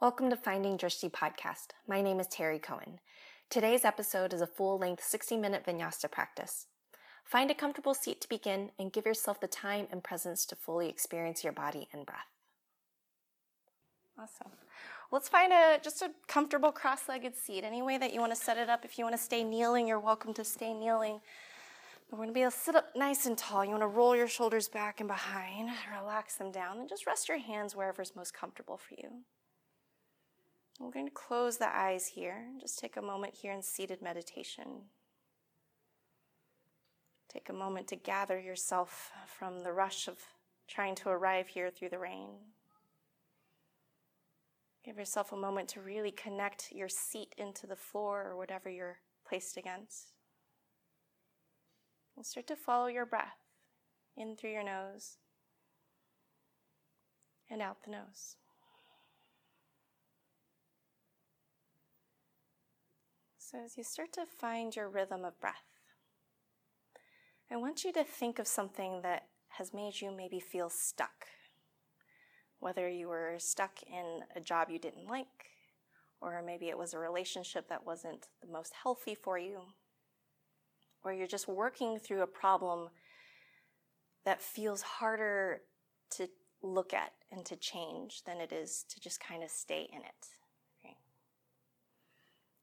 Welcome to Finding Drishti podcast. My name is Terry Cohen. Today's episode is a full length 60 minute vinyasa practice. Find a comfortable seat to begin and give yourself the time and presence to fully experience your body and breath. Awesome. Let's find a just a comfortable cross-legged seat. Any way that you want to set it up. If you want to stay kneeling, you're welcome to stay kneeling. We're going to be able to sit up nice and tall. You want to roll your shoulders back and behind, relax them down, and just rest your hands wherever's most comfortable for you. We're going to close the eyes here. Just take a moment here in seated meditation. Take a moment to gather yourself from the rush of trying to arrive here through the rain. Give yourself a moment to really connect your seat into the floor or whatever you're placed against. And start to follow your breath in through your nose and out the nose. So, as you start to find your rhythm of breath, I want you to think of something that has made you maybe feel stuck. Whether you were stuck in a job you didn't like, or maybe it was a relationship that wasn't the most healthy for you, or you're just working through a problem that feels harder to look at and to change than it is to just kind of stay in it.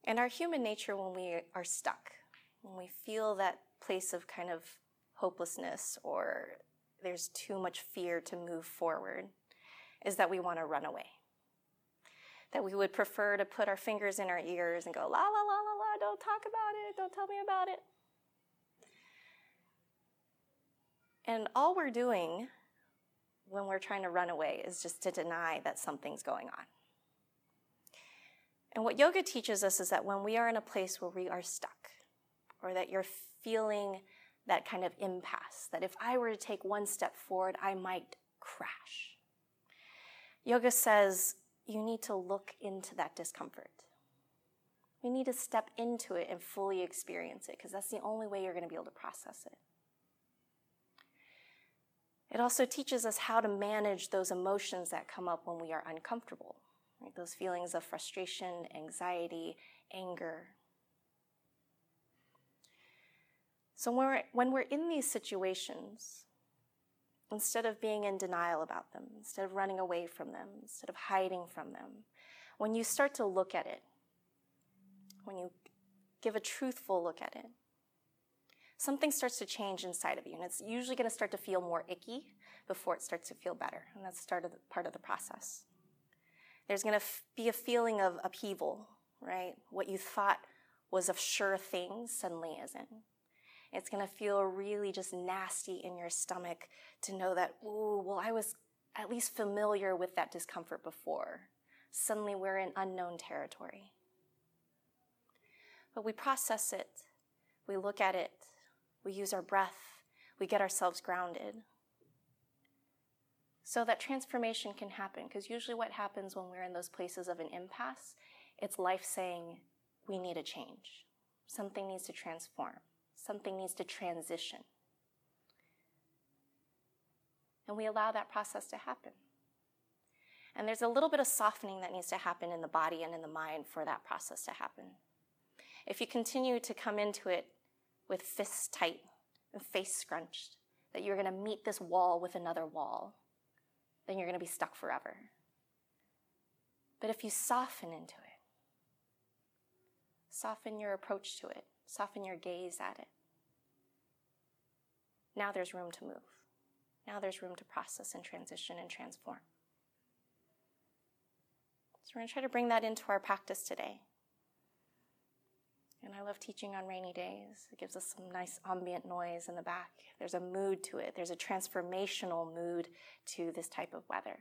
And our human nature, when we are stuck, when we feel that place of kind of hopelessness or there's too much fear to move forward, is that we want to run away. That we would prefer to put our fingers in our ears and go, la, la, la, la, la, don't talk about it, don't tell me about it. And all we're doing when we're trying to run away is just to deny that something's going on. And what yoga teaches us is that when we are in a place where we are stuck, or that you're feeling that kind of impasse, that if I were to take one step forward, I might crash. Yoga says you need to look into that discomfort. You need to step into it and fully experience it because that's the only way you're going to be able to process it. It also teaches us how to manage those emotions that come up when we are uncomfortable right? Those feelings of frustration, anxiety, anger. So when we're, when we're in these situations, instead of being in denial about them, instead of running away from them, instead of hiding from them, when you start to look at it, when you give a truthful look at it, something starts to change inside of you. And it's usually going to start to feel more icky before it starts to feel better. And that's start of the, part of the process. There's going to f- be a feeling of upheaval, right? What you thought was a sure thing suddenly isn't. It's going to feel really just nasty in your stomach to know that, ooh, well, I was at least familiar with that discomfort before. Suddenly we're in unknown territory. But we process it, we look at it, we use our breath, we get ourselves grounded so that transformation can happen. Because usually, what happens when we're in those places of an impasse, it's life saying, we need a change. Something needs to transform, something needs to transition. And we allow that process to happen. And there's a little bit of softening that needs to happen in the body and in the mind for that process to happen. If you continue to come into it with fists tight and face scrunched, that you're going to meet this wall with another wall, then you're going to be stuck forever. But if you soften into it, soften your approach to it, soften your gaze at it, now there's room to move. Now there's room to process and transition and transform. So we're going to try to bring that into our practice today. And I love teaching on rainy days. It gives us some nice ambient noise in the back. There's a mood to it, there's a transformational mood to this type of weather.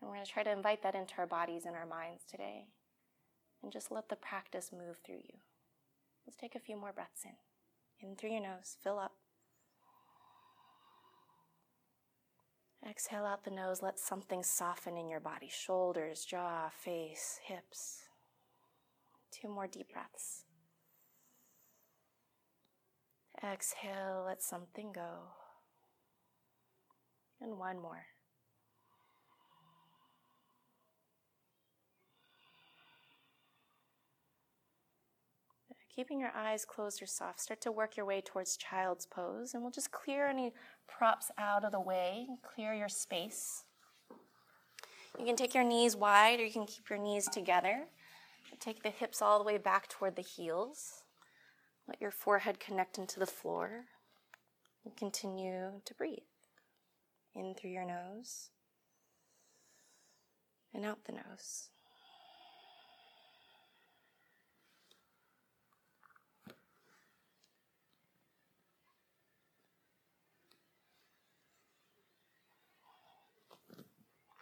And we're going to try to invite that into our bodies and our minds today. And just let the practice move through you. Let's take a few more breaths in. In through your nose, fill up. Exhale out the nose, let something soften in your body shoulders, jaw, face, hips. Two more deep breaths. Exhale, let something go. And one more. Keeping your eyes closed or soft, start to work your way towards child's pose, and we'll just clear any props out of the way, clear your space. You can take your knees wide or you can keep your knees together. Take the hips all the way back toward the heels. Let your forehead connect into the floor. And continue to breathe in through your nose and out the nose.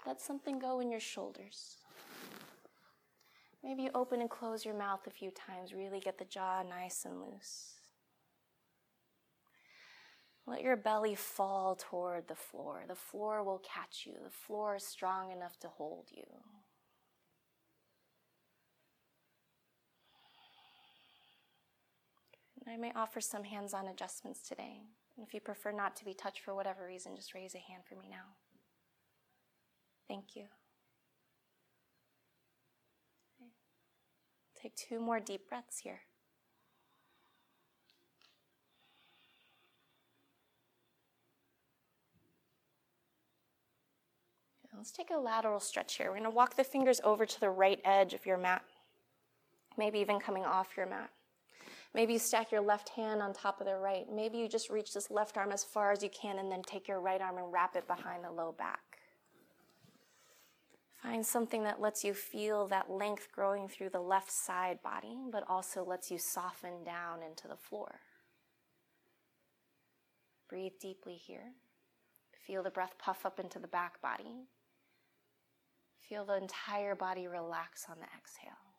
Let something go in your shoulders. Maybe you open and close your mouth a few times, really get the jaw nice and loose. Let your belly fall toward the floor. The floor will catch you. The floor is strong enough to hold you. And I may offer some hands on adjustments today. If you prefer not to be touched for whatever reason, just raise a hand for me now. Thank you. Take two more deep breaths here. Let's take a lateral stretch here. We're going to walk the fingers over to the right edge of your mat, maybe even coming off your mat. Maybe you stack your left hand on top of the right. Maybe you just reach this left arm as far as you can and then take your right arm and wrap it behind the low back. Find something that lets you feel that length growing through the left side body, but also lets you soften down into the floor. Breathe deeply here. Feel the breath puff up into the back body. Feel the entire body relax on the exhale.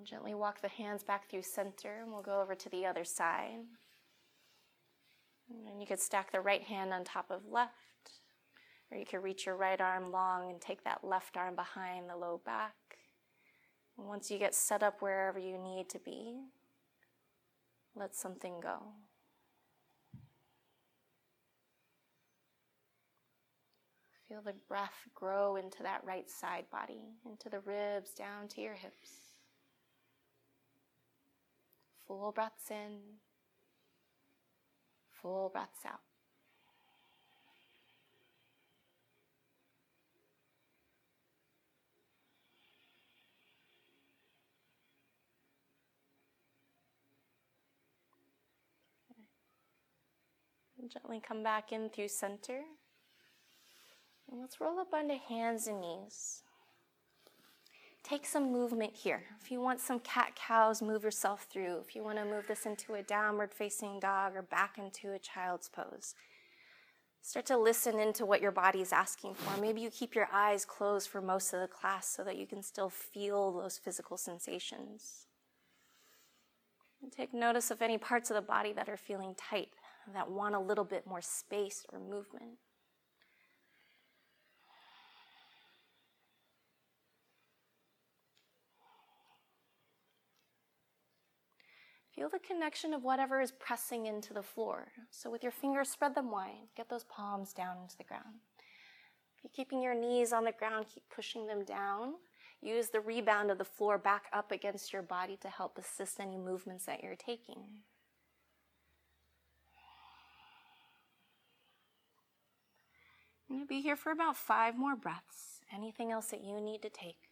We'll gently walk the hands back through center and we'll go over to the other side. And you could stack the right hand on top of left, or you could reach your right arm long and take that left arm behind the low back. And once you get set up wherever you need to be, let something go. Feel the breath grow into that right side body, into the ribs, down to your hips. Full breaths in, full breaths out. Gently come back in through center. And let's roll up onto hands and knees take some movement here. If you want some cat cows, move yourself through. If you want to move this into a downward facing dog or back into a child's pose, start to listen into what your body is asking for. Maybe you keep your eyes closed for most of the class so that you can still feel those physical sensations. And take notice of any parts of the body that are feeling tight, that want a little bit more space or movement. Feel the connection of whatever is pressing into the floor. So, with your fingers, spread them wide. Get those palms down into the ground. You're keeping your knees on the ground, keep pushing them down. Use the rebound of the floor back up against your body to help assist any movements that you're taking. Going to be here for about five more breaths. Anything else that you need to take?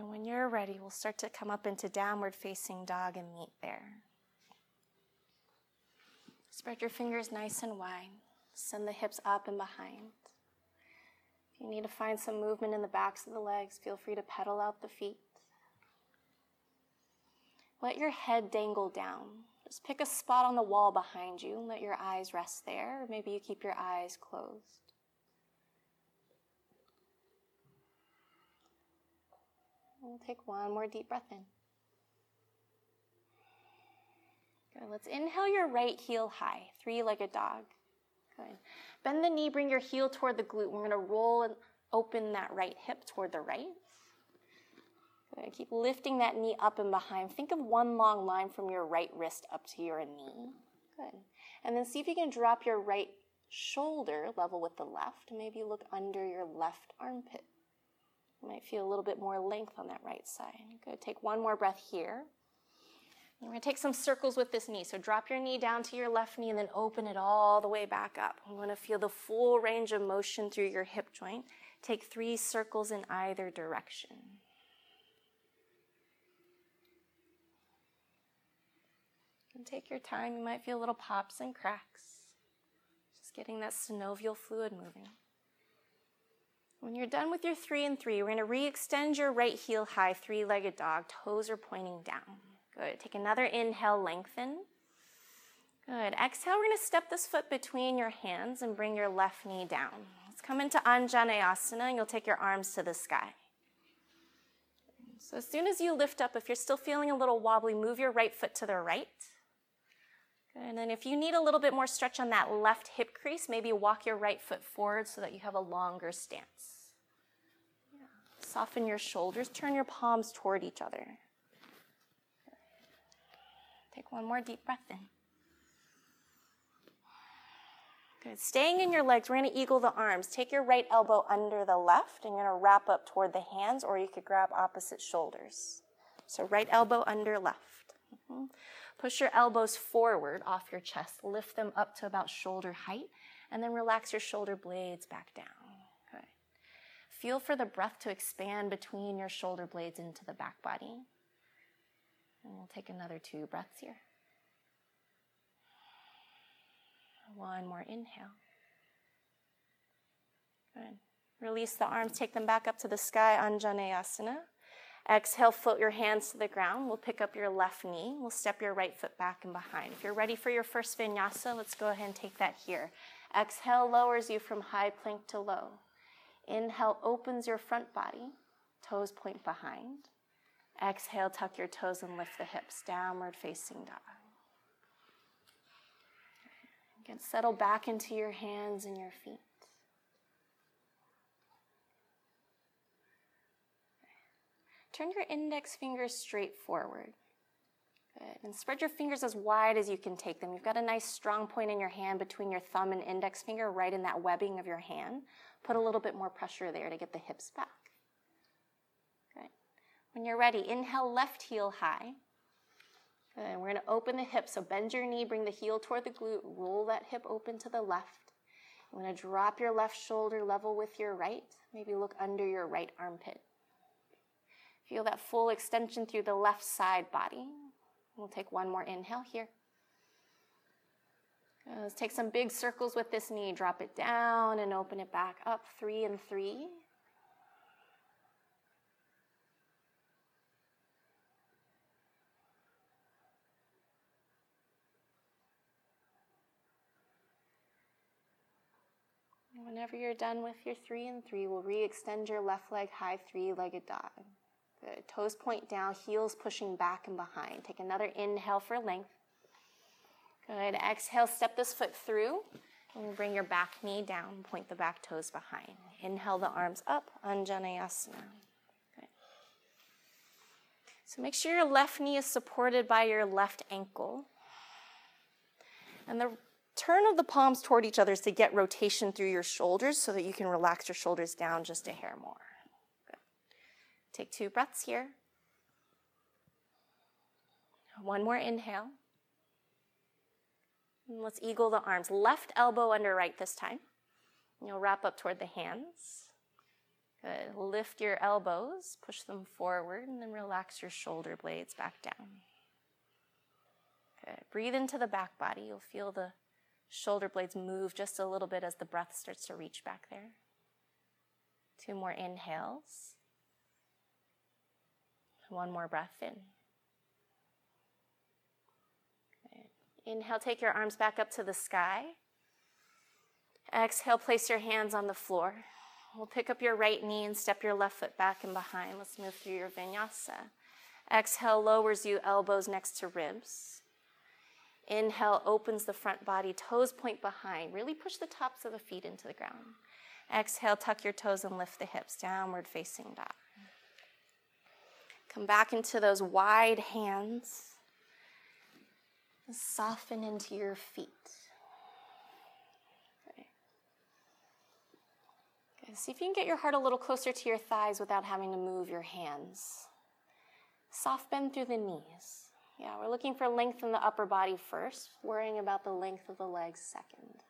And when you're ready, we'll start to come up into downward facing dog and meet there. Spread your fingers nice and wide. Send the hips up and behind. If you need to find some movement in the backs of the legs, feel free to pedal out the feet. Let your head dangle down. Just pick a spot on the wall behind you and let your eyes rest there, maybe you keep your eyes closed. We'll take one more deep breath in. Good. Let's inhale your right heel high, three legged dog. Good. Bend the knee, bring your heel toward the glute. We're going to roll and open that right hip toward the right. Good. Keep lifting that knee up and behind. Think of one long line from your right wrist up to your knee. Good. And then see if you can drop your right shoulder level with the left. Maybe look under your left armpit. You might feel a little bit more length on that right side. Good. Take one more breath here. We're going to take some circles with this knee. So drop your knee down to your left knee and then open it all the way back up. You want to feel the full range of motion through your hip joint. Take three circles in either direction. And take your time. You might feel little pops and cracks. Just getting that synovial fluid moving. When you're done with your three and three, we're going to re-extend your right heel high, three-legged dog. Toes are pointing down. Good. Take another inhale, lengthen. Good. Exhale, we're going to step this foot between your hands and bring your left knee down. Let's come into Anjaneyasana and you'll take your arms to the sky. So as soon as you lift up, if you're still feeling a little wobbly, move your right foot to the right. Good. And then if you need a little bit more stretch on that left hip crease, maybe walk your right foot forward so that you have a longer stance. Soften your shoulders, turn your palms toward each other. Take one more deep breath in. Good. Staying in your legs, we're going to eagle the arms. Take your right elbow under the left and you're going to wrap up toward the hands, or you could grab opposite shoulders. So, right elbow under left. Mm-hmm. Push your elbows forward off your chest. Lift them up to about shoulder height, and then relax your shoulder blades back down. Feel for the breath to expand between your shoulder blades into the back body. And we'll take another two breaths here. One more inhale. Good. Release the arms, take them back up to the sky, Anjaneyasana. Exhale, float your hands to the ground. We'll pick up your left knee. We'll step your right foot back and behind. If you're ready for your first vinyasa, let's go ahead and take that here. Exhale lowers you from high plank to low. Inhale opens your front body, toes point behind. Exhale, tuck your toes and lift the hips, downward facing dog. Again, settle back into your hands and your feet. Turn your index fingers straight forward. Good. And spread your fingers as wide as you can take them. You've got a nice strong point in your hand between your thumb and index finger, right in that webbing of your hand. Put a little bit more pressure there to get the hips back. Good. When you're ready, inhale left heel high. Good. We're going to open the hip. So bend your knee, bring the heel toward the glute, roll that hip open to the left. I'm going to drop your left shoulder level with your right. Maybe look under your right armpit. Feel that full extension through the left side body. We'll take one more inhale here. Uh, let's take some big circles with this knee. Drop it down and open it back up. Three and three. Whenever you're done with your three and three, we'll re-extend your left leg high three-legged dog. Good. Toes point down, heels pushing back and behind. Take another inhale for length. Good. Exhale, step this foot through. And bring your back knee down, point the back toes behind. Inhale the arms up, Anjaneyasana. Good. So make sure your left knee is supported by your left ankle. And the turn of the palms toward each other is to get rotation through your shoulders so that you can relax your shoulders down just a hair more. Take two breaths here. One more inhale. And let's eagle the arms. Left elbow under right this time. You'll wrap up toward the hands. Good. Lift your elbows, push them forward, and then relax your shoulder blades back down. Good. Breathe into the back body. You'll feel the Shoulder blades move just a little bit as the breath starts to reach back there. Two more inhales. One more breath in. Inhale, take your arms back up to the sky. Exhale, place your hands on the floor. We'll pick up your right knee and step your left foot back and behind. Let's move through your vinyasa. Exhale lowers you, elbows next to ribs. Inhale opens the front body, toes point behind. Really push the tops of the feet into the ground. Exhale, tuck your toes and lift the hips, downward facing dog. Come back into those wide hands. Soften into your feet. Okay. okay. See if you can get your heart a little closer to your thighs without having to move your hands. Soft bend through the knees. Yeah, we're looking for length in the upper body first, worrying about the length of the legs second.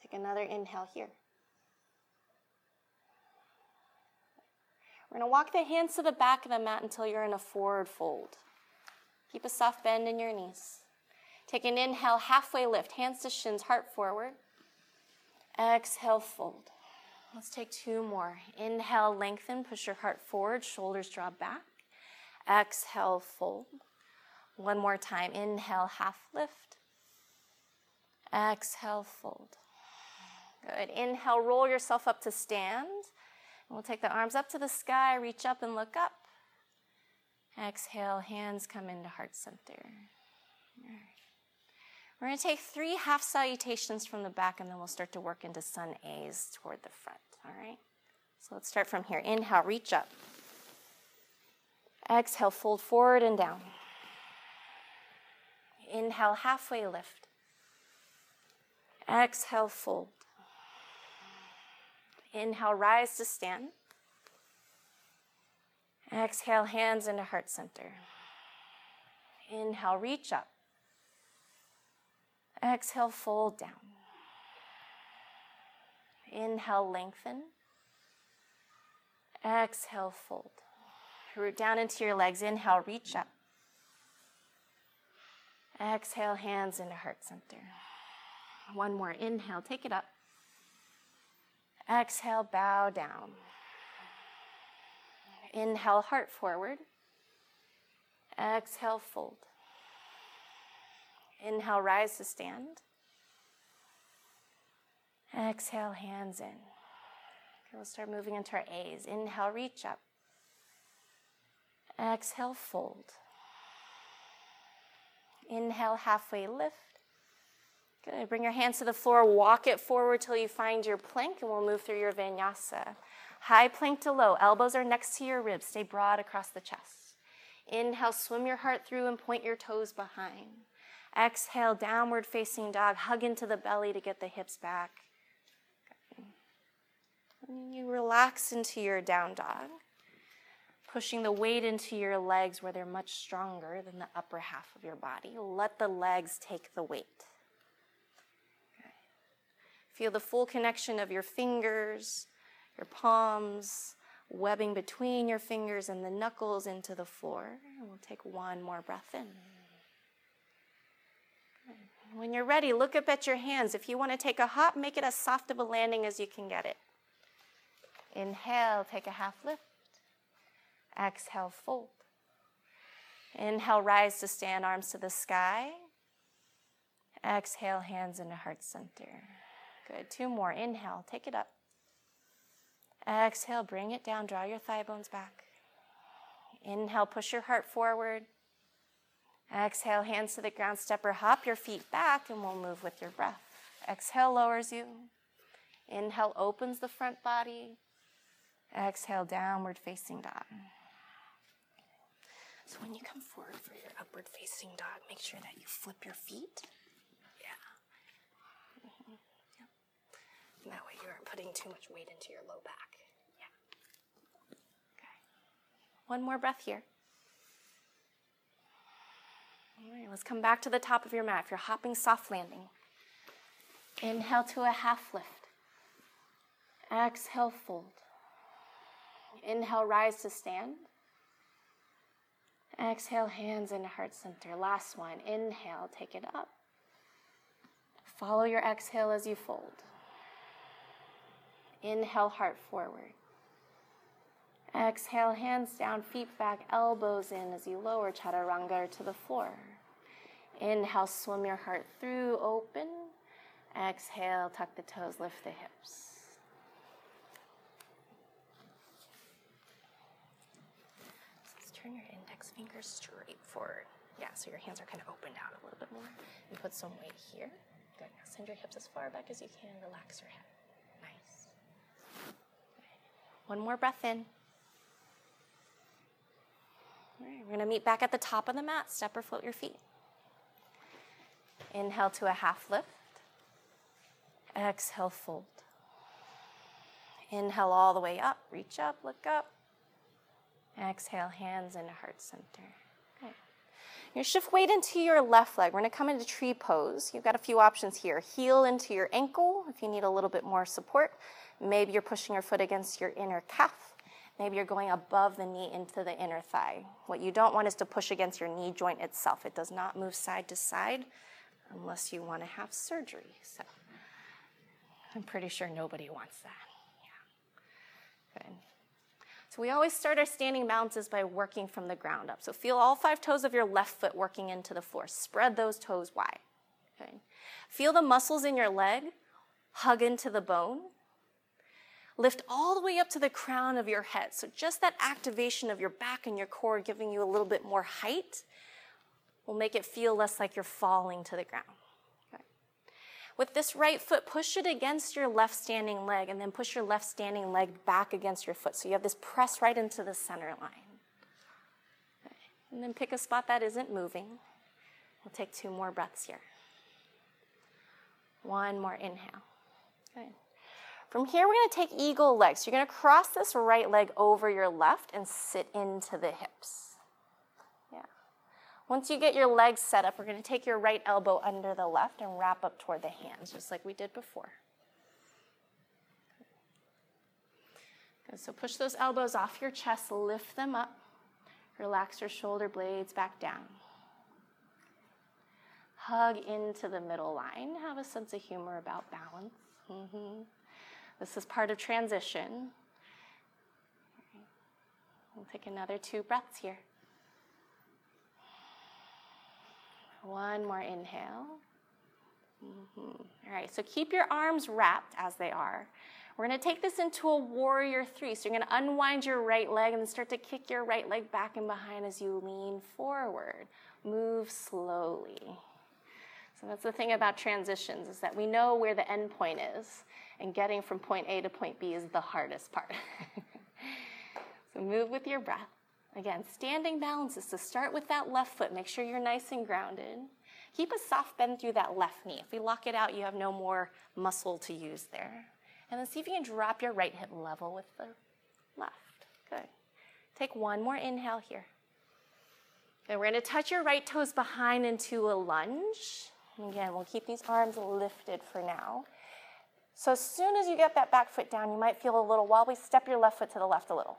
Take another inhale here. We're going to walk the hands to the back of the mat until you're in a forward fold. Keep a soft bend in your knees. Take an inhale, halfway lift, hands to shins, heart forward. Exhale, fold. Let's take two more. Inhale, lengthen, push your heart forward, shoulders draw back. Exhale, fold. One more time. Inhale, half lift. Exhale, fold. Good. Inhale, roll yourself up to stand. We'll take the arms up to the sky, reach up and look up. Exhale, hands come into heart center. We're going to take three half salutations from the back and then we'll start to work into sun A's toward the front. All right? So let's start from here. Inhale, reach up. Exhale, fold forward and down. Inhale, halfway lift. Exhale, fold. Inhale, rise to stand. Exhale, hands into heart center. Inhale, reach up. Exhale, fold down. Inhale, lengthen. Exhale, fold. Root down into your legs. Inhale, reach up. Exhale, hands into heart center. One more. Inhale, take it up. Exhale, bow down. Inhale, heart forward. Exhale, fold. Inhale, rise to stand. Exhale, hands in. Okay, we'll start moving into our A's. Inhale, reach up. Exhale, fold. Inhale, halfway lift. Good. Bring your hands to the floor. Walk it forward till you find your plank, and we'll move through your vinyasa. High plank to low. Elbows are next to your ribs. Stay broad across the chest. Inhale, swim your heart through and point your toes behind. Exhale, downward facing dog. Hug into the belly to get the hips back. And you relax into your down dog, pushing the weight into your legs where they're much stronger than the upper half of your body. Let the legs take the weight. Feel the full connection of your fingers, your palms, webbing between your fingers and the knuckles into the floor. And we'll take one more breath in. When you're ready, look up at your hands. If you want to take a hop, make it as soft of a landing as you can get it. Inhale, take a half lift. Exhale, fold. Inhale, rise to stand, arms to the sky. Exhale, hands into heart center. Good. Two more. Inhale, take it up. Exhale, bring it down, draw your thigh bones back. Inhale, push your heart forward. Exhale, hands to the ground, step or hop your feet back, and we'll move with your breath. Exhale, lowers you. Inhale, opens the front body. Exhale, downward facing dog. So when you come forward for your upward facing dog, make sure that you flip your feet. Yeah. Mm-hmm. That way you aren't putting too much weight into your low back. Yeah. Okay. One more breath here. All right, let's come back to the top of your mat. If you're hopping soft landing, inhale to a half lift. Exhale, fold. Inhale, rise to stand. Exhale, hands into heart center. Last one. Inhale, take it up. Follow your exhale as you fold. Inhale, heart forward. Exhale, hands down, feet back, elbows in as you lower chaturanga to the floor. Inhale, swim your heart through, open. Exhale, tuck the toes, lift the hips. So let's turn your index fingers straight forward. Yeah, so your hands are kind of opened out a little bit more. You put some weight here. Good. Now send your hips as far back as you can. Relax your head. One more breath in. All right, we're going to meet back at the top of the mat. Step or float your feet. Inhale to a half lift. Exhale, fold. Inhale all the way up. Reach up, look up. Exhale, hands into heart center. Good. You shift weight into your left leg. We're going to come into tree pose. You've got a few options here. Heel into your ankle if you need a little bit more support. Maybe you're pushing your foot against your inner calf. Maybe you're going above the knee into the inner thigh. What you don't want is to push against your knee joint itself. It does not move side to side unless you want to have surgery. So I'm pretty sure nobody wants that. Yeah. Good. So we always start our standing balances by working from the ground up. So feel all five toes of your left foot working into the floor. Spread those toes wide. Okay. Feel the muscles in your leg hug into the bone. Lift all the way up to the crown of your head. So just that activation of your back and your core giving you a little bit more height will make it feel less like you're falling to the ground. Okay. With this right foot, push it against your left standing leg and then push your left standing leg back against your foot. So you have this press right into the center line. Okay. And then pick a spot that isn't moving. We'll take two more breaths here. One more inhale. Good. From here, we're to take eagle legs. You're to cross this right leg over your left and sit into the hips. Yeah. Once you get your legs set up, we're to take your right elbow under the left and wrap up toward the hands, just like we did before. Good. So push those elbows off your chest, lift them up. Relax your shoulder blades back down. Hug into the middle line. Have a sense of humor about balance. Mm-hmm. This is part of transition. We'll take another two breaths here. One more inhale. Mm-hmm. All right, so keep your arms wrapped as they are. We're going to take this into a warrior three. So you're going to unwind your right leg and start to kick your right leg back and behind as you lean forward. Move slowly. So that's the thing about transitions is that we know where the end point is and getting from point A to point B is the hardest part. so move with your breath. Again, standing balance is to start with that left foot. Make sure you're nice and grounded. Keep a soft bend through that left knee. If we lock it out, you have no more muscle to use there. And then see if you can drop your right hip level with the left. Good. Take one more inhale here. Then we're going to touch your right toes behind into a lunge. And again, we'll keep these arms lifted for now. So as soon as you get that back foot down, you might feel a little wobbly. Step your left foot to the left a little.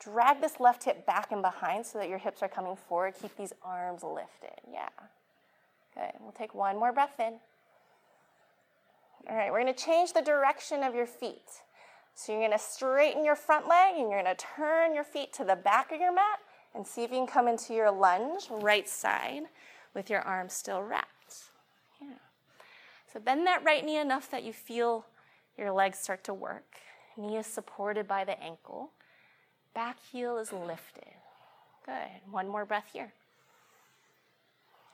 Drag this left hip back and behind so that your hips are coming forward. Keep these arms lifted. Yeah. Good. We'll take one more breath in. All right, we're going to change the direction of your feet. So you're going to straighten your front leg and you're going to turn your feet to the back of your mat and see if you can come into your lunge, right side, with your arms still wrapped. So bend that right knee enough that you feel your legs start to work. Knee is supported by the ankle. Back heel is lifted. Good. One more breath here.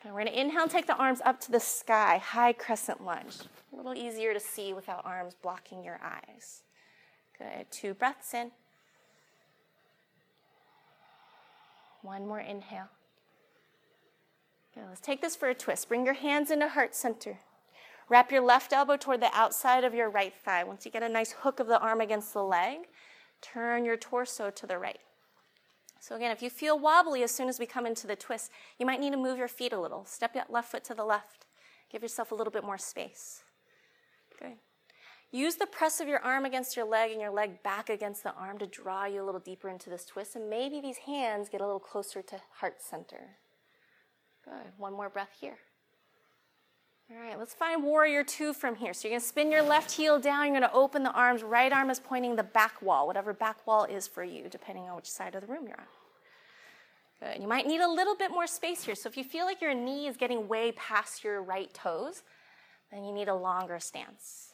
we're going to inhale, take the arms up to the sky, high crescent lunge. A little easier to see without arms blocking your eyes. Good. Two breaths in. One more inhale. Good. Let's take this for a twist. Bring your hands into heart center. Wrap your left elbow toward the outside of your right thigh. Once you get a nice hook of the arm against the leg, turn your torso to the right. So again, if you feel wobbly as soon as we come into the twist, you might need to move your feet a little. Step your left foot to the left. Give yourself a little bit more space. Good. Use the press of your arm against your leg and your leg back against the arm to draw you a little deeper into this twist. And maybe these hands get a little closer to heart center. Good. One more breath here. All right, let's find warrior two from here. So you're going to spin your left heel down. You're going to open the arms. Right arm is pointing the back wall, whatever back wall is for you, depending on which side of the room you're on. Good. You might need a little bit more space here. So if you feel like your knee is getting way past your right toes, then you need a longer stance.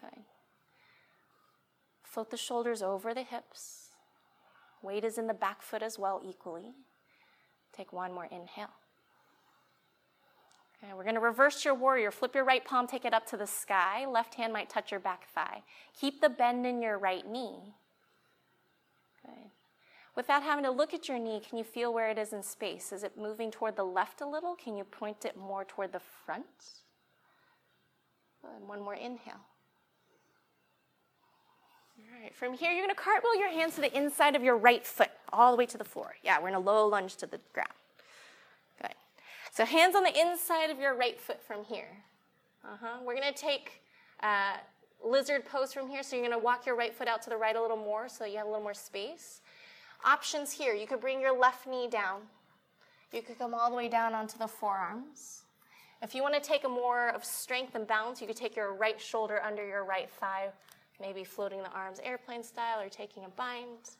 Good. Float the shoulders over the hips. Weight is in the back foot as well, equally. Take one more inhale. Okay, we're going to reverse your warrior. Flip your right palm, take it up to the sky. Left hand might touch your back thigh. Keep the bend in your right knee. Good. Without having to look at your knee, can you feel where it is in space? Is it moving toward the left a little? Can you point it more toward the front? Good. One more inhale. All right, from here, you're going to cartwheel your hands to the inside of your right foot, all the way to the floor. Yeah, we're in a low lunge to the ground. So, hands on the inside of your right foot from here. Uh-huh. We're going to take uh, lizard pose from here. So, you're going to walk your right foot out to the right a little more so you have a little more space. Options here you could bring your left knee down, you could come all the way down onto the forearms. If you want to take a more of strength and balance, you could take your right shoulder under your right thigh maybe floating the arms airplane style or taking a bind.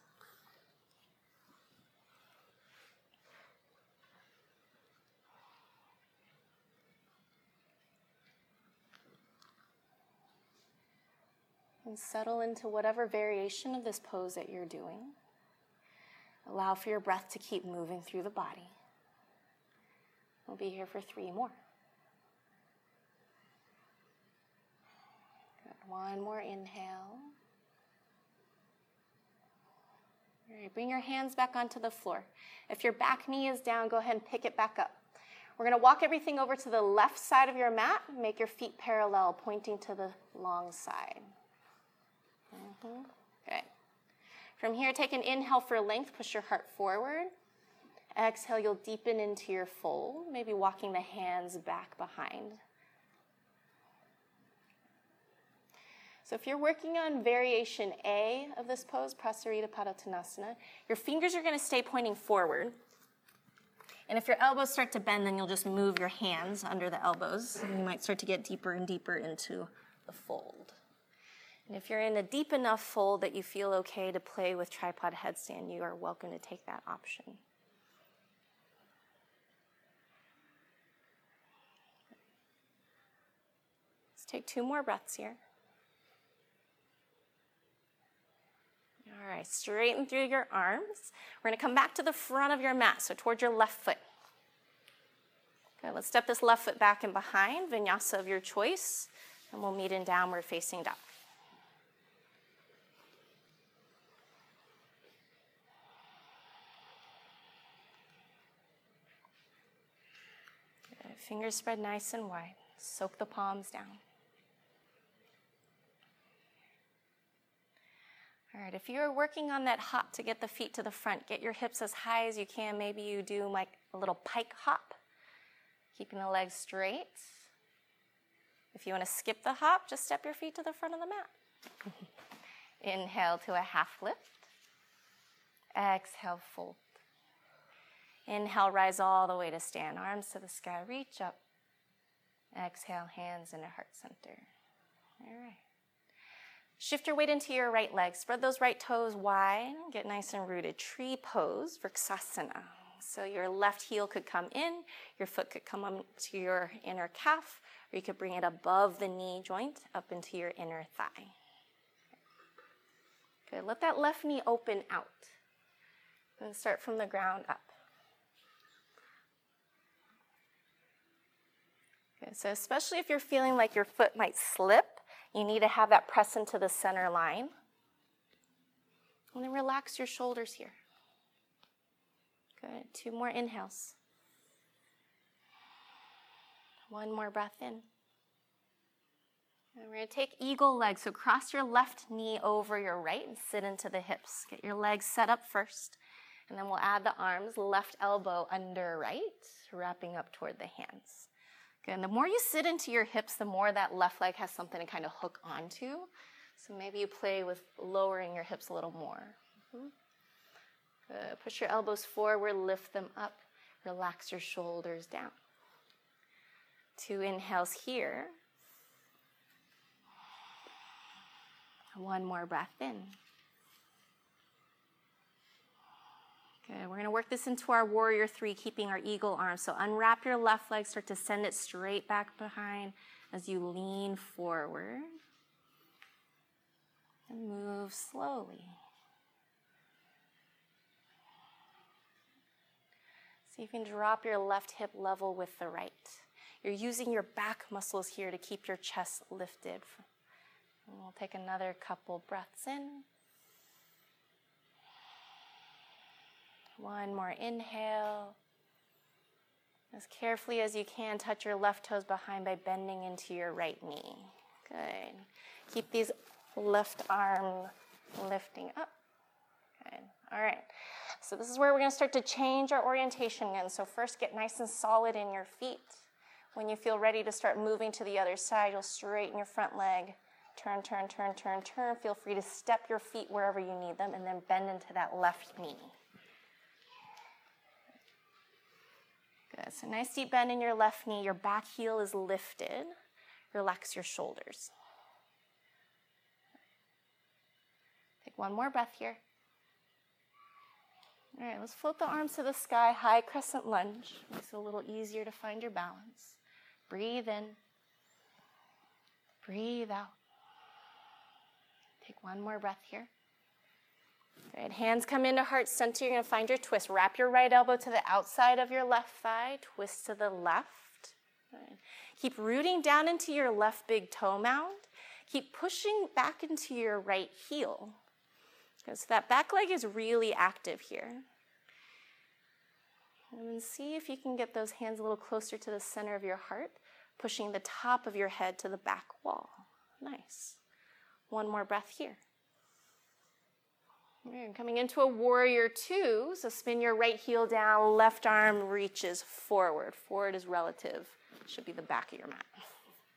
And settle into whatever variation of this pose that you're doing. Allow for your breath to keep moving through the body. We'll be here for three more. One more inhale. All right, bring your hands back onto the floor. If your back knee is down, go ahead and pick it back up. We're going to walk everything over to the left side of your mat. Make your feet parallel, pointing to the long side. Okay. From here, take an inhale for length. Push your heart forward. Exhale, you'll deepen into your fold, maybe walking the hands back behind. So if you're working on variation A of this pose, Prasarita Padottanasana, your fingers are going to stay pointing forward. And if your elbows start to bend, then you'll just move your hands under the elbows. And you might start to get deeper and deeper into the fold. And if you're in a deep enough fold that you feel okay to play with tripod headstand, you are welcome to take that option. Let's take two more breaths here. All right, straighten through your arms. We're going to come back to the front of your mat, so towards your left foot. Okay, let's step this left foot back and behind, vinyasa of your choice, and we'll meet in downward facing dog. Good. Fingers spread nice and wide. Soak the palms down. All right, if you're working on that hop to get the feet to the front, get your hips as high as you can. Maybe you do like a little pike hop, keeping the legs straight. If you want to skip the hop, just step your feet to the front of the mat. Inhale to a half lift. Exhale, fold. Inhale, rise all the way to stand. Arms to the sky, reach up. Exhale, hands in a heart center. All right. Shift your weight into your right leg. Spread those right toes wide. Get nice and rooted. Tree pose, Vrksasana. So your left heel could come in, your foot could come up to your inner calf, or you could bring it above the knee joint up into your inner thigh. Good. Let that left knee open out. And start from the ground up. Good. So, especially if you're feeling like your foot might slip, you need to have that press into the center line. And then relax your shoulders here. Good. Two more inhales. One more breath in. And we're going to take eagle legs. So cross your left knee over your right and sit into the hips. Get your legs set up first. And then we'll add the arms, left elbow under right, wrapping up toward the hands. And the more you sit into your hips, the more that left leg has something to kind of hook onto. So maybe you play with lowering your hips a little more. Mm-hmm. Good. Push your elbows forward, lift them up, relax your shoulders down. Two inhales here. One more breath in. We're going to work this into our warrior three, keeping our eagle arm. So unwrap your left leg, start to send it straight back behind as you lean forward. And move slowly. So you can drop your left hip level with the right. You're using your back muscles here to keep your chest lifted. And we'll take another couple breaths in. One more inhale. As carefully as you can, touch your left toes behind by bending into your right knee. Good. Keep these left arm lifting up. Good. All right. So this is where we're going to start to change our orientation again. So first get nice and solid in your feet. When you feel ready to start moving to the other side, you'll straighten your front leg. Turn, turn, turn, turn, turn. Feel free to step your feet wherever you need them and then bend into that left knee. Good. So nice deep bend in your left knee. Your back heel is lifted. Relax your shoulders. Take one more breath here. All right, let's float the arms to the sky, high crescent lunge. Makes it a little easier to find your balance. Breathe in. Breathe out. Take one more breath here. Good. Hands come into heart center. You're going to find your twist. Wrap your right elbow to the outside of your left thigh. Twist to the left. Good. Keep rooting down into your left big toe mound. Keep pushing back into your right heel. Okay, so that back leg is really active here. And then see if you can get those hands a little closer to the center of your heart, pushing the top of your head to the back wall. Nice. One more breath here. Coming into a warrior two, so spin your right heel down, left arm reaches forward. Forward is relative, should be the back of your mat.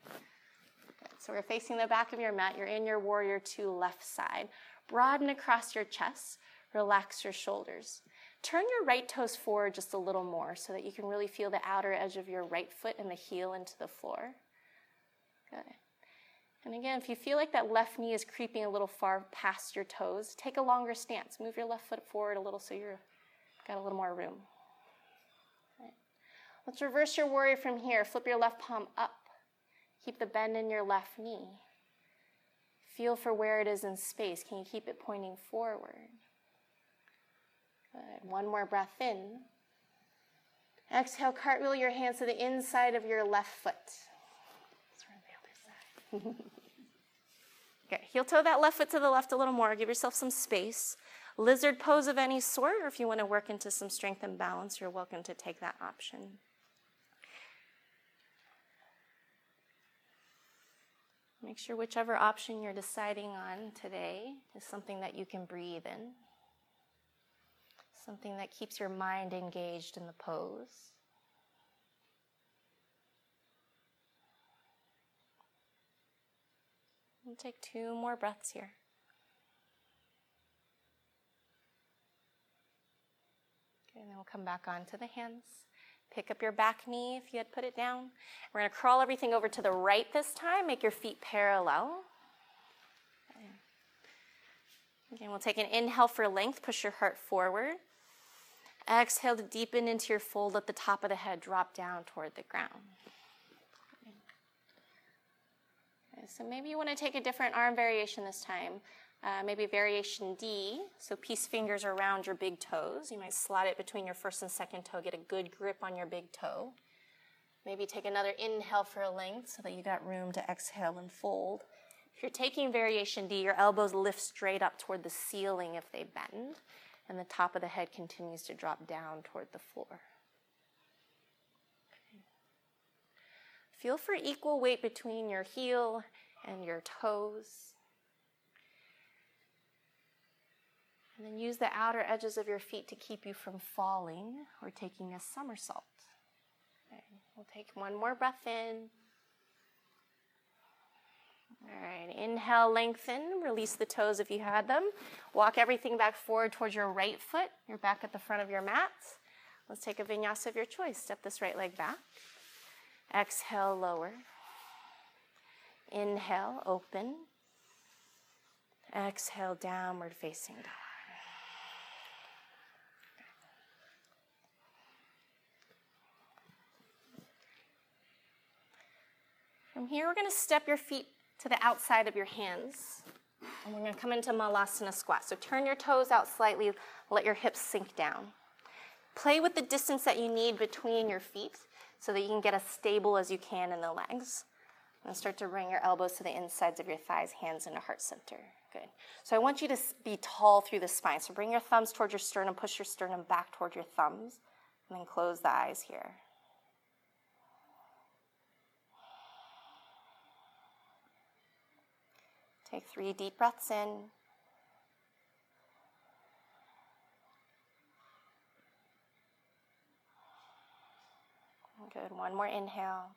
Okay, so we're facing the back of your mat. You're in your warrior two left side. Broaden across your chest, relax your shoulders. Turn your right toes forward just a little more so that you can really feel the outer edge of your right foot and the heel into the floor. Good. And again, if you feel like that left knee is creeping a little far past your toes, take a longer stance. Move your left foot forward a little so you've got a little more room. Right. Let's reverse your warrior from here. Flip your left palm up. Keep the bend in your left knee. Feel for where it is in space. Can you keep it pointing forward? Good. One more breath in. Exhale, cartwheel your hands to the inside of your left foot. Okay, heel toe that left foot to the left a little more. Give yourself some space. Lizard pose of any sort, or if you want to work into some strength and balance, you're welcome to take that option. Make sure whichever option you're deciding on today is something that you can breathe in, something that keeps your mind engaged in the pose. We'll take two more breaths here. And then we'll come back onto the hands. Pick up your back knee if you had put it down. We're going to crawl everything over to the right this time. Make your feet parallel. Okay. Again, we'll take an inhale for length. Push your heart forward. Exhale to deepen into your fold. at the top of the head drop down toward the ground. So maybe you want to take a different arm variation this time. Uh, maybe variation D, so peace fingers around your big toes. You might slot it between your first and second toe, get a good grip on your big toe. Maybe take another inhale for a length so that you got room to exhale and fold. If you're taking variation D, your elbows lift straight up toward the ceiling if they bend, and the top of the head continues to drop down toward the floor. Feel for equal weight between your heel and your toes. And then use the outer edges of your feet to keep you from falling or taking a somersault. Okay, we'll take one more breath in. All right, inhale, lengthen, release the toes if you had them. Walk everything back forward towards your right foot. You're back at the front of your mat. Let's take a vinyasa of your choice. Step this right leg back. Exhale, lower. Inhale, open. Exhale, downward facing dog. From here, we're going to step your feet to the outside of your hands. And we're going to come into Malasana squat. So turn your toes out slightly, let your hips sink down. Play with the distance that you need between your feet so that you can get as stable as you can in the legs. And start to bring your elbows to the insides of your thighs, hands into heart center. Good. So I want you to be tall through the spine. So bring your thumbs towards your sternum, push your sternum back toward your thumbs, and then close the eyes here. Take three deep breaths in. Good. One more inhale.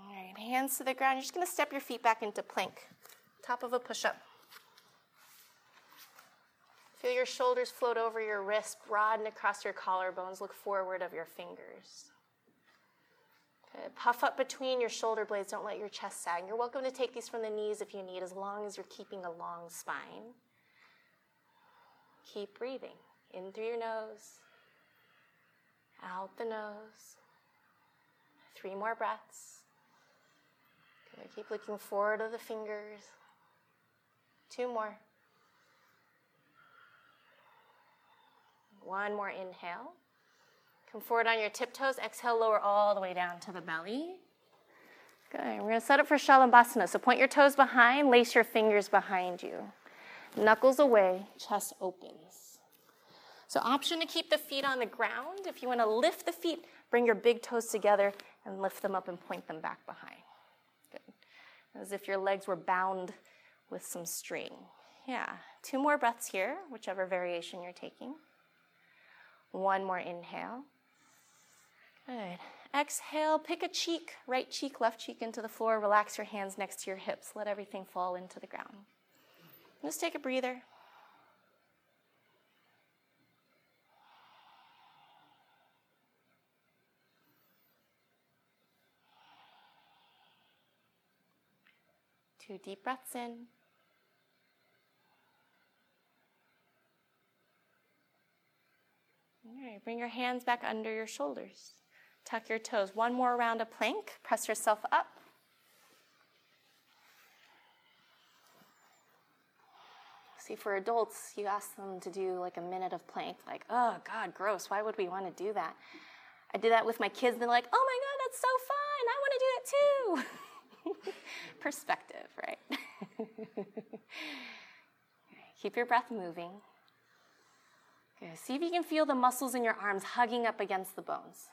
All right, hands to the ground. You're just going to step your feet back into plank, top of a push up. Feel your shoulders float over your wrists, broaden across your collarbones. Look forward of your fingers. Good. Puff up between your shoulder blades. Don't let your chest sag. You're welcome to take these from the knees if you need, as long as you're keeping a long spine. Keep breathing in through your nose, out the nose. Three more breaths. Keep looking forward of the fingers. Two more. One more inhale. Come forward on your tiptoes. Exhale, lower all the way down to the belly. Good. We're going to set up for Shalabhasana. So point your toes behind, lace your fingers behind you. Knuckles away, chest opens. So, option to keep the feet on the ground. If you want to lift the feet, bring your big toes together and lift them up and point them back behind. As if your legs were bound with some string. Yeah. Two more breaths here, whichever variation you're taking. One more inhale. Good. Exhale, pick a cheek, right cheek, left cheek into the floor. Relax your hands next to your hips. Let everything fall into the ground. Just take a breather. Two deep breaths in. All right, bring your hands back under your shoulders. Tuck your toes. One more round of plank. Press yourself up. See, for adults, you ask them to do like a minute of plank, like, oh God, gross. Why would we want to do that? I did that with my kids, and they're like, oh my God, that's so fun. I want to do it too. Perspective, right? Keep your breath moving. Good. See if you can feel the muscles in your arms hugging up against the bones.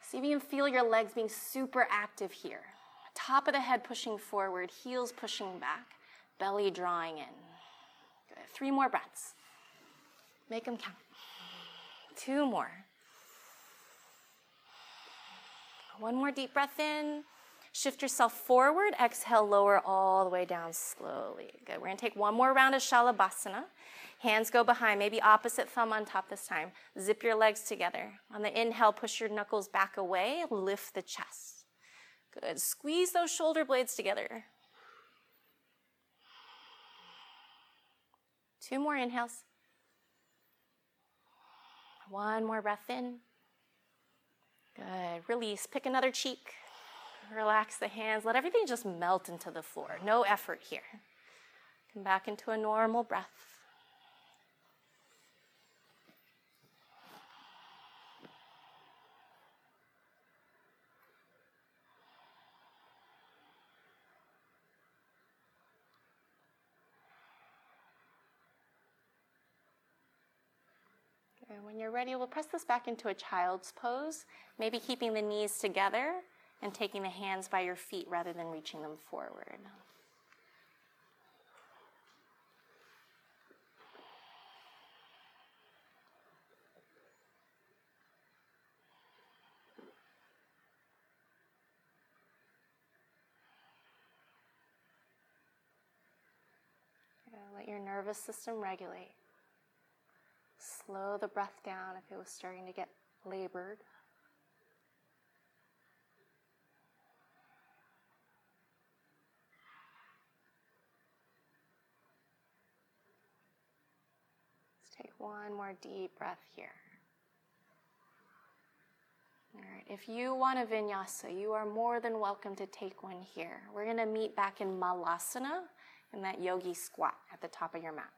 See if you can feel your legs being super active here. Top of the head pushing forward, heels pushing back, belly drawing in. Good. Three more breaths. Make them count. Two more. One more deep breath in. Shift yourself forward. Exhale, lower all the way down slowly. Good. We're going to take one more round of Shalabhasana. Hands go behind, maybe opposite thumb on top this time. Zip your legs together. On the inhale, push your knuckles back away, lift the chest. Good. Squeeze those shoulder blades together. Two more inhales. One more breath in. Good. Release. Pick another cheek. Relax the hands. Let everything just melt into the floor. No effort here. Come back into a normal breath. When you're ready, we'll press this back into a child's pose, maybe keeping the knees together and taking the hands by your feet rather than reaching them forward. Let your nervous system regulate. Slow the breath down if it was starting to get labored. One more deep breath here. All right, if you want a vinyasa, you are more than welcome to take one here. We're going to meet back in malasana in that yogi squat at the top of your mat.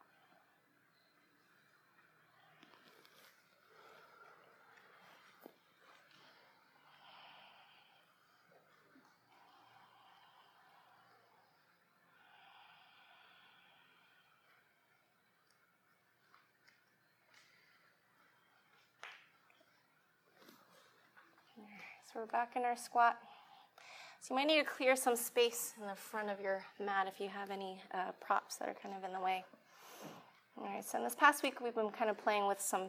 So we're back in our squat. So you might need to clear some space in the front of your mat if you have any uh, props that are kind of in the way. All right, so in this past week, we've been kind of playing with some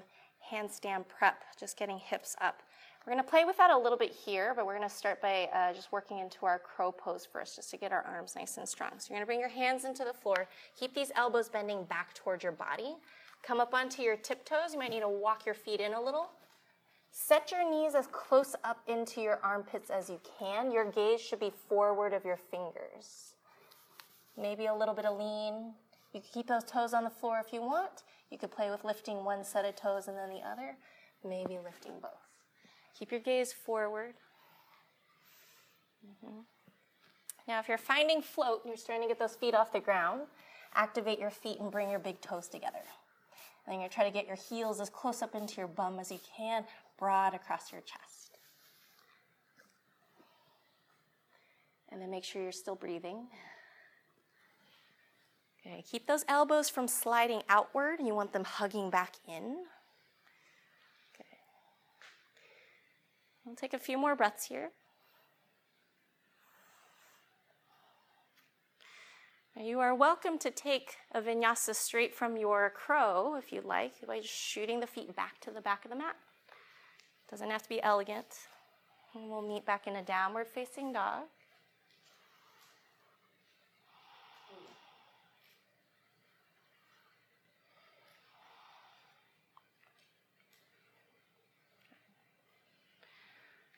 handstand prep, just getting hips up. We're going to play with that a little bit here, but we're going to start by uh, just working into our crow pose first, just to get our arms nice and strong. So you're going to bring your hands into the floor. Keep these elbows bending back towards your body. Come up onto your tiptoes. You might need to walk your feet in a little. Set your knees as close up into your armpits as you can. Your gaze should be forward of your fingers. Maybe a little bit of lean. You can keep those toes on the floor if you want. You could play with lifting one set of toes and then the other, maybe lifting both. Keep your gaze forward. Mm-hmm. Now, if you're finding float and you're starting to get those feet off the ground, activate your feet and bring your big toes together. And then you're going to try to get your heels as close up into your bum as you can broad across your chest. And then make sure you're still breathing. Okay, keep those elbows from sliding outward. You want them hugging back in. Okay. We'll take a few more breaths here. You are welcome to take a vinyasa straight from your crow if you'd like by just shooting the feet back to the back of the mat. Doesn't have to be elegant. And we'll meet back in a downward facing dog.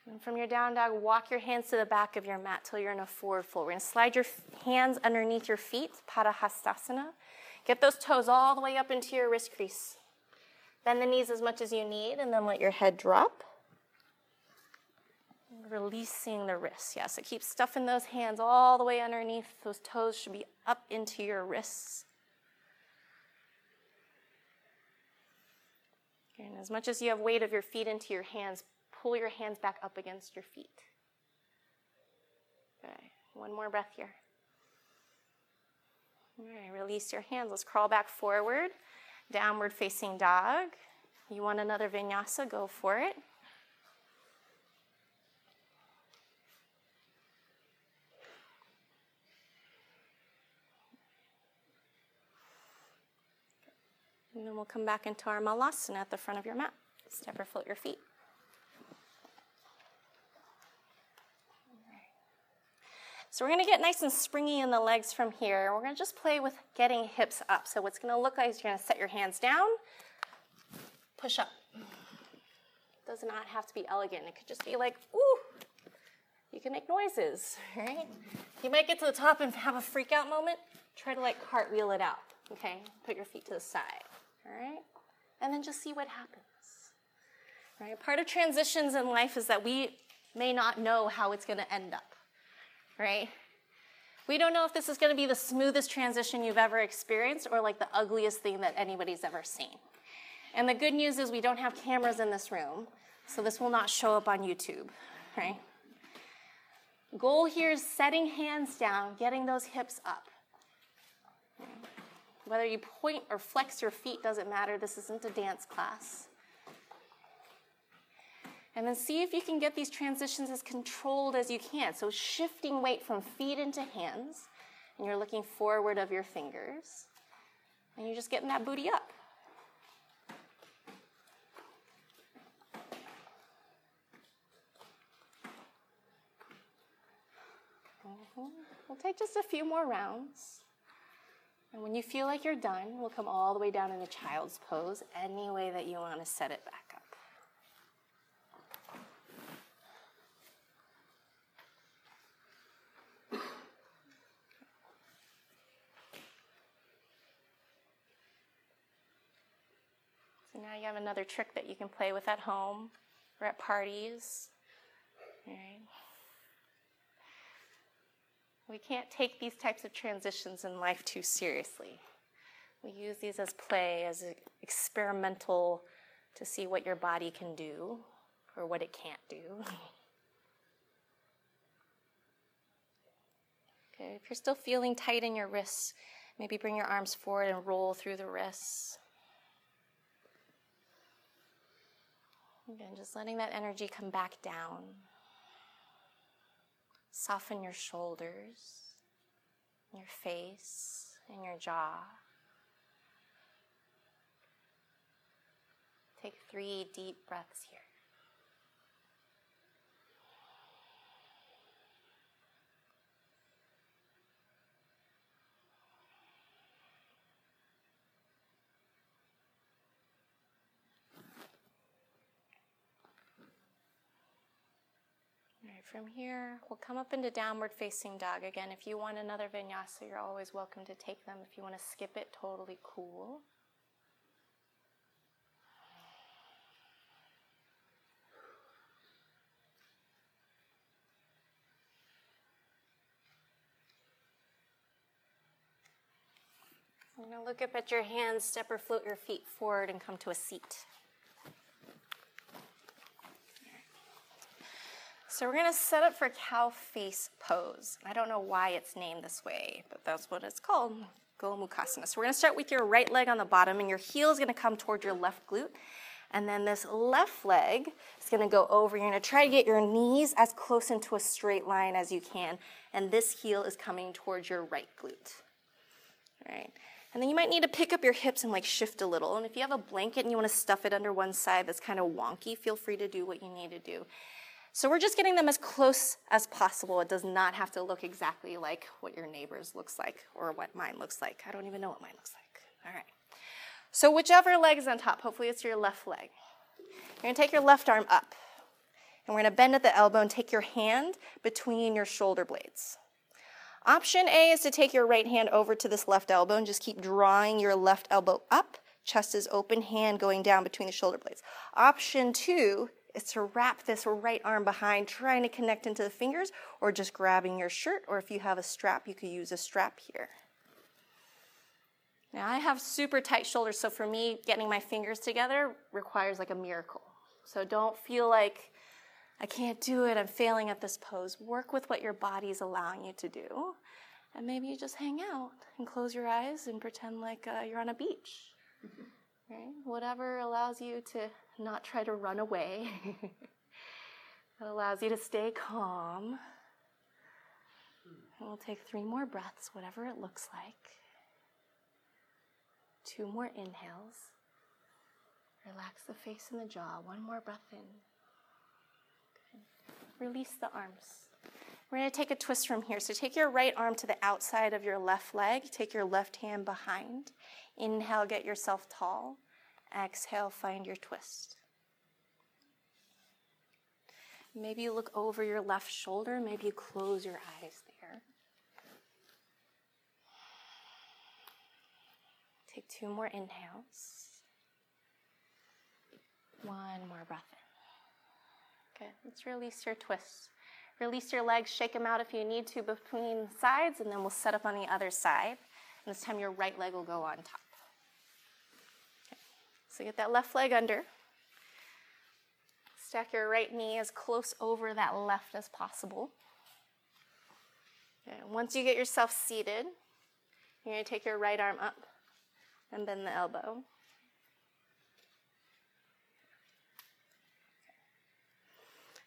And from your down dog, walk your hands to the back of your mat till you're in a forward fold. We're going to slide your hands underneath your feet, Padahastasana. Get those toes all the way up into your wrist crease. Bend the knees as much as you need, and then let your head drop. Releasing the wrists. Yes, yeah, so keep stuffing those hands all the way underneath. Those toes should be up into your wrists. And as much as you have weight of your feet into your hands, pull your hands back up against your feet. Okay, one more breath here. All right, release your hands. Let's crawl back forward downward facing dog. You want another vinyasa? Go for it. And then we'll come back into our malasana at the front of your mat. Step or float your feet. So we're going to get nice and springy in the legs from here. We're going to just play with getting hips up. So what's going to look like is you're going to set your hands down, push up. Does not have to be elegant. It could just be like, ooh. You can make noises, right? You might get to the top and have a freak out moment. Try to like cartwheel it out, okay? Put your feet to the side, all right? And then just see what happens. Right? Part of transitions in life is that we may not know how it's going to end up right? We don't know if this is going to be the smoothest transition you've ever experienced or like the ugliest thing that anybody's ever seen. And the good news is we don't have cameras in this room, so this will not show up on YouTube, right? Goal here is setting hands down, getting those hips up. Whether you point or flex your feet doesn't matter. This isn't a dance class. And then see if you can get these transitions as controlled as you can. So shifting weight from feet into hands, and you're looking forward of your fingers, and you're just getting that booty up. Mm-hmm. We'll take just a few more rounds. And when you feel like you're done, we'll come all the way down into child's pose, any way that you want to set it back up. now you have another trick that you can play with at home or at parties. Right? We can't take these types of transitions in life too seriously. We use these as play, as experimental to see what your body can do or what it can't do. okay, if you're still feeling tight in your wrists, maybe bring your arms forward and roll through the wrists. Again, just letting that energy come back down. Soften your shoulders, your face, and your jaw. Take three deep breaths here. From here, we'll come up into downward facing dog. Again, if you want another vinyasa, you're always welcome to take them. If you want to skip it, totally cool. I'm going to look up at your hands, step or float your feet forward, and come to a seat. So we're to set up for cow face pose. I don't know why it's named this way, but that's what it's called, Gomukhasana. So we're to start with your right leg on the bottom, and your heel is to come toward your left glute. And then this left leg is to go over. You're to try to get your knees as close into a straight line as you can. And this heel is coming towards your right glute. All right. And then you might need to pick up your hips and like shift a little. And if you have a blanket and you want to stuff it under one side that's kind of wonky, feel free to do what you need to do. So we're just getting them as close as possible. It does not have to look exactly like what your neighbor's looks like or what mine looks like. I don't even know what mine looks like. All right. So whichever leg is on top, hopefully it's your left leg. You're going to take your left arm up. And we're going to bend at the elbow and take your hand between your shoulder blades. Option A is to take your right hand over to this left elbow and just keep drawing your left elbow up. Chest is open, hand going down between the shoulder blades. Option two is to wrap this right arm behind, trying to connect into the fingers, or just grabbing your shirt, or if you have a strap, you could use a strap here. Now, I have super tight shoulders, so for me, getting my fingers together requires like a miracle. So don't feel like I can't do it, I'm failing at this pose. Work with what your body is allowing you to do. And maybe you just hang out and close your eyes and pretend like uh, you're on a beach. Right? Whatever allows you to not try to run away. it allows you to stay calm. And we'll take three more breaths, whatever it looks like. Two more inhales. Relax the face and the jaw. One more breath in. Good. Release the arms. We're going to take a twist from here. So take your right arm to the outside of your left leg. Take your left hand behind. Inhale, get yourself tall. Exhale, find your twist. Maybe you look over your left shoulder. Maybe you close your eyes there. Take two more inhales. One more breath in. Good. Let's release your twists. Release your legs, shake them out if you need to between sides, and then we'll set up on the other side. And this time your right leg will go on top. So get that left leg under. Stack your right knee as close over that left as possible. Okay. Once you get yourself seated, you're going to take your right arm up and bend the elbow.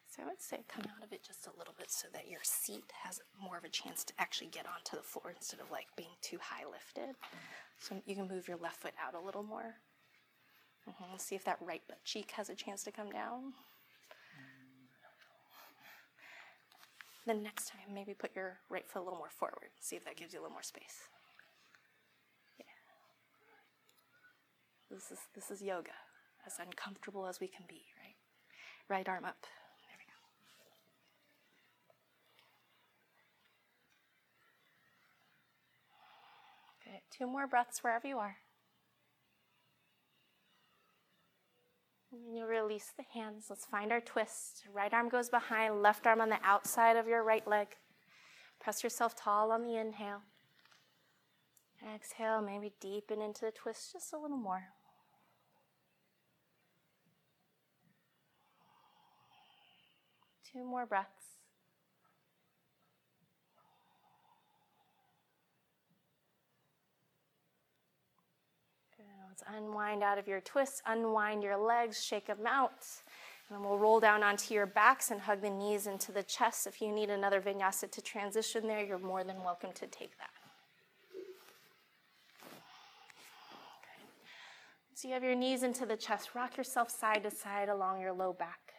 So I would say come out of it just a little bit so that your seat has more of a chance to actually get onto the floor instead of like being too high lifted. So you can move your left foot out a little more. Mm-hmm. See if that right butt cheek has a chance to come down. Then next time, maybe put your right foot a little more forward. See if that gives you a little more space. Yeah. This is this is yoga, as uncomfortable as we can be, right? Right arm up. there we go Two more breaths wherever you are. You release the hands. Let's find our twist. Right arm goes behind, left arm on the outside of your right leg. Press yourself tall on the inhale. Exhale, maybe deepen into the twist just a little more. Two more breaths. Let's unwind out of your twists, unwind your legs, shake them out. And then we'll roll down onto your backs and hug the knees into the chest. If you need another vinyasa to transition there, you're more than welcome to take that. So you have your knees into the chest. Rock yourself side to side along your low back.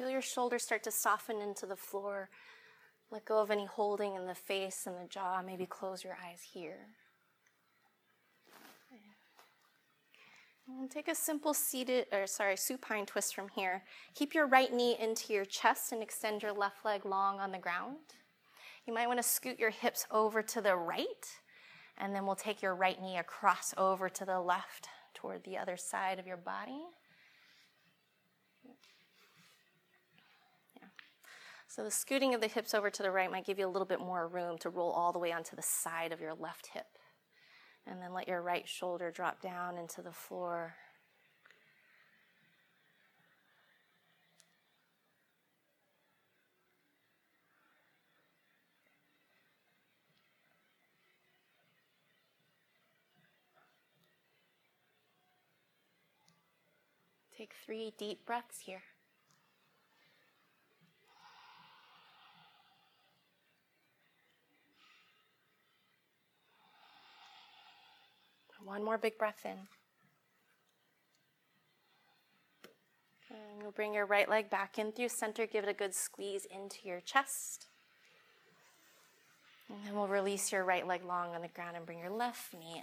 Feel your shoulders start to soften into the floor. Let go of any holding in the face and the jaw. Maybe close your eyes here. And take a simple seated, or sorry, supine twist from here. Keep your right knee into your chest and extend your left leg long on the ground. You might want to scoot your hips over to the right, and then we'll take your right knee across over to the left toward the other side of your body. So the scooting of the hips over to the right might give you a little bit more room to roll all the way onto the side of your left hip. And then let your right shoulder drop down into the floor. Take three deep breaths here. One more big breath in. And you'll bring your right leg back in through center. Give it a good squeeze into your chest. And then we'll release your right leg long on the ground and bring your left knee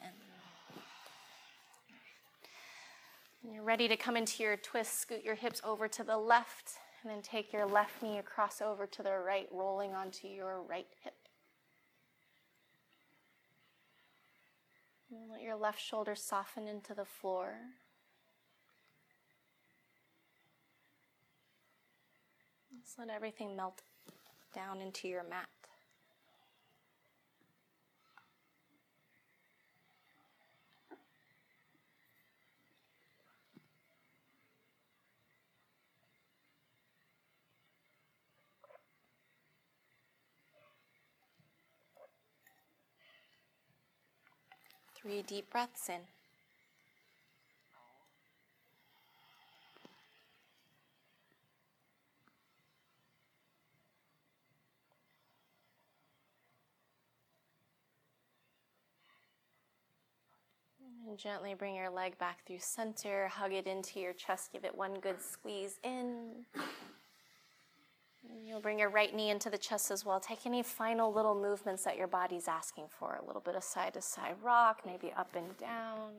in. You're ready to come into your twist, scoot your hips over to the left, and then take your left knee across over to the right, rolling onto your right hip. And let your left shoulder soften into the floor. Just let everything melt down into your mat. Three deep breaths in. And gently bring your leg back through center, hug it into your chest, give it one good squeeze in. You'll bring your right knee into the chest as well. Take any final little movements that your body's asking for. A little bit of side to side rock, maybe up and down.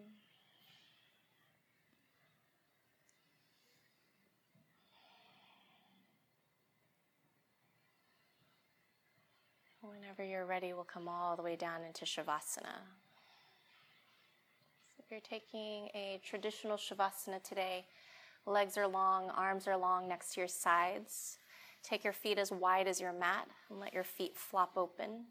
Whenever you're ready, we'll come all the way down into Shavasana. So if you're taking a traditional Shavasana today, legs are long, arms are long next to your sides. Take your feet as wide as your mat and let your feet flop open.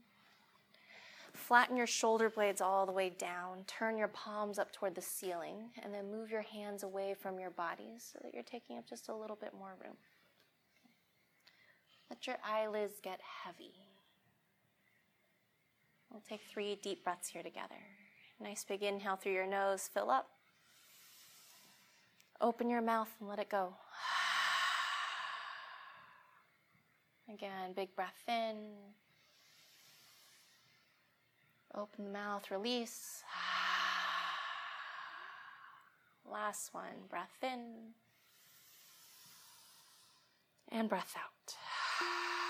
Flatten your shoulder blades all the way down. Turn your palms up toward the ceiling and then move your hands away from your bodies so that you're taking up just a little bit more room. Let your eyelids get heavy. We'll take three deep breaths here together. Nice big inhale through your nose, fill up. Open your mouth and let it go. Again, big breath in. Open the mouth, release. Last one, breath in and breath out.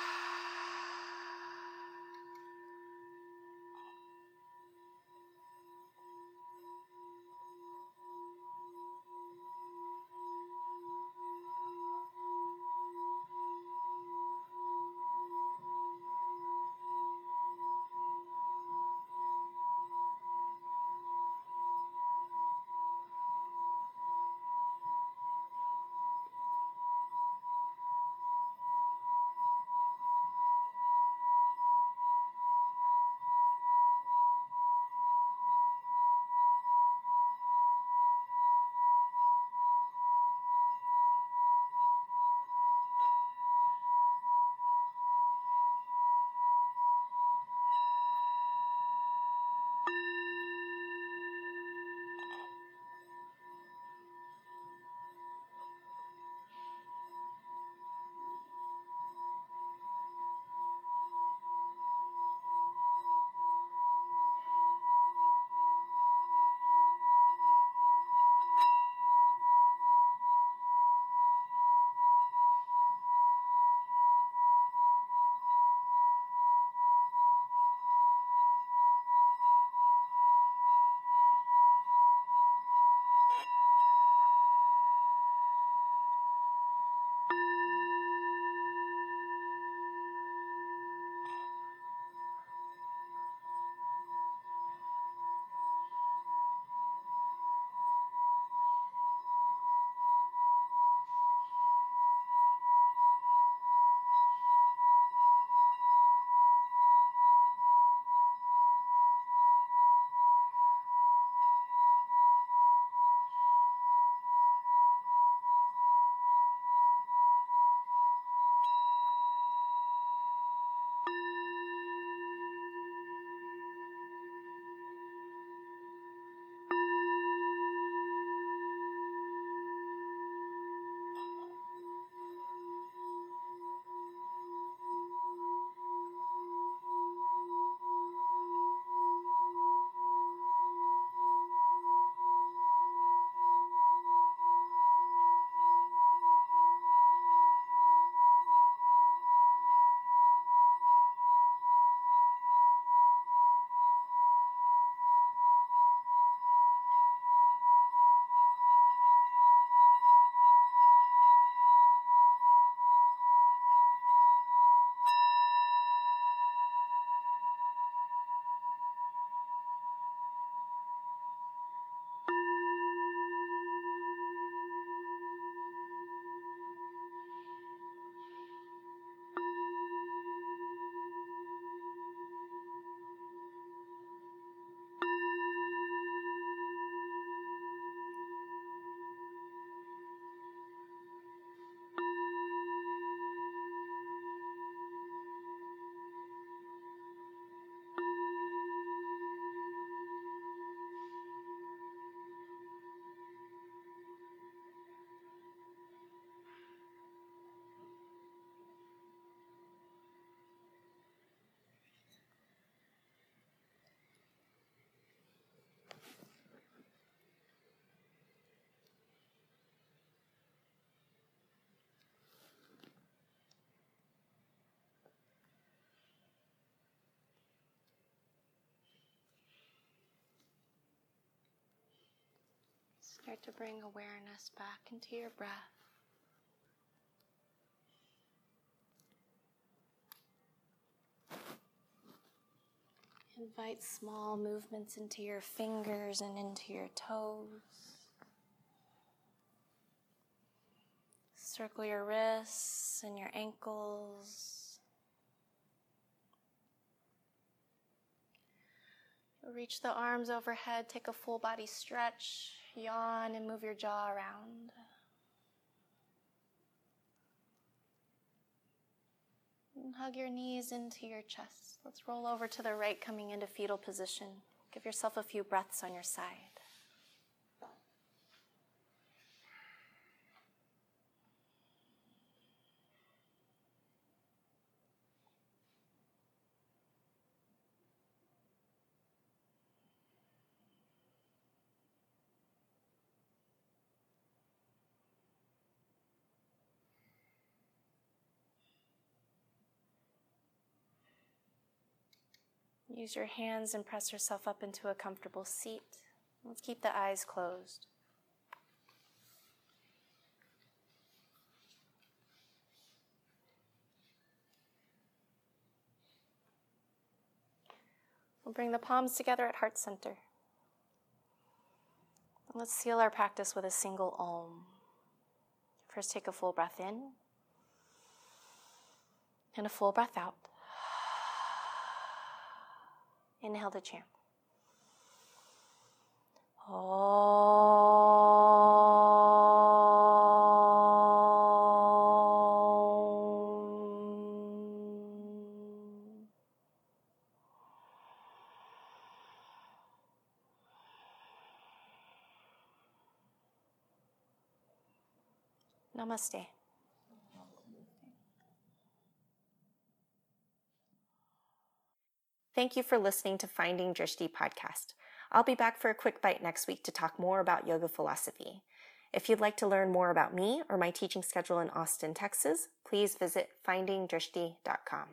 Start to bring awareness back into your breath. Invite small movements into your fingers and into your toes. Circle your wrists and your ankles. Reach the arms overhead, take a full body stretch, yawn, and move your jaw around. Hug your knees into your chest. Let's roll over to the right, coming into fetal position. Give yourself a few breaths on your side. Use your hands and press yourself up into a comfortable seat. Let's keep the eyes closed. We'll bring the palms together at heart center. Let's seal our practice with a single om. First, take a full breath in and a full breath out. Inhale to chant. Namaste. Thank you for listening to Finding Drishti podcast. I'll be back for a quick bite next week to talk more about yoga philosophy. If you'd like to learn more about me or my teaching schedule in Austin, Texas, please visit findingdrishti.com.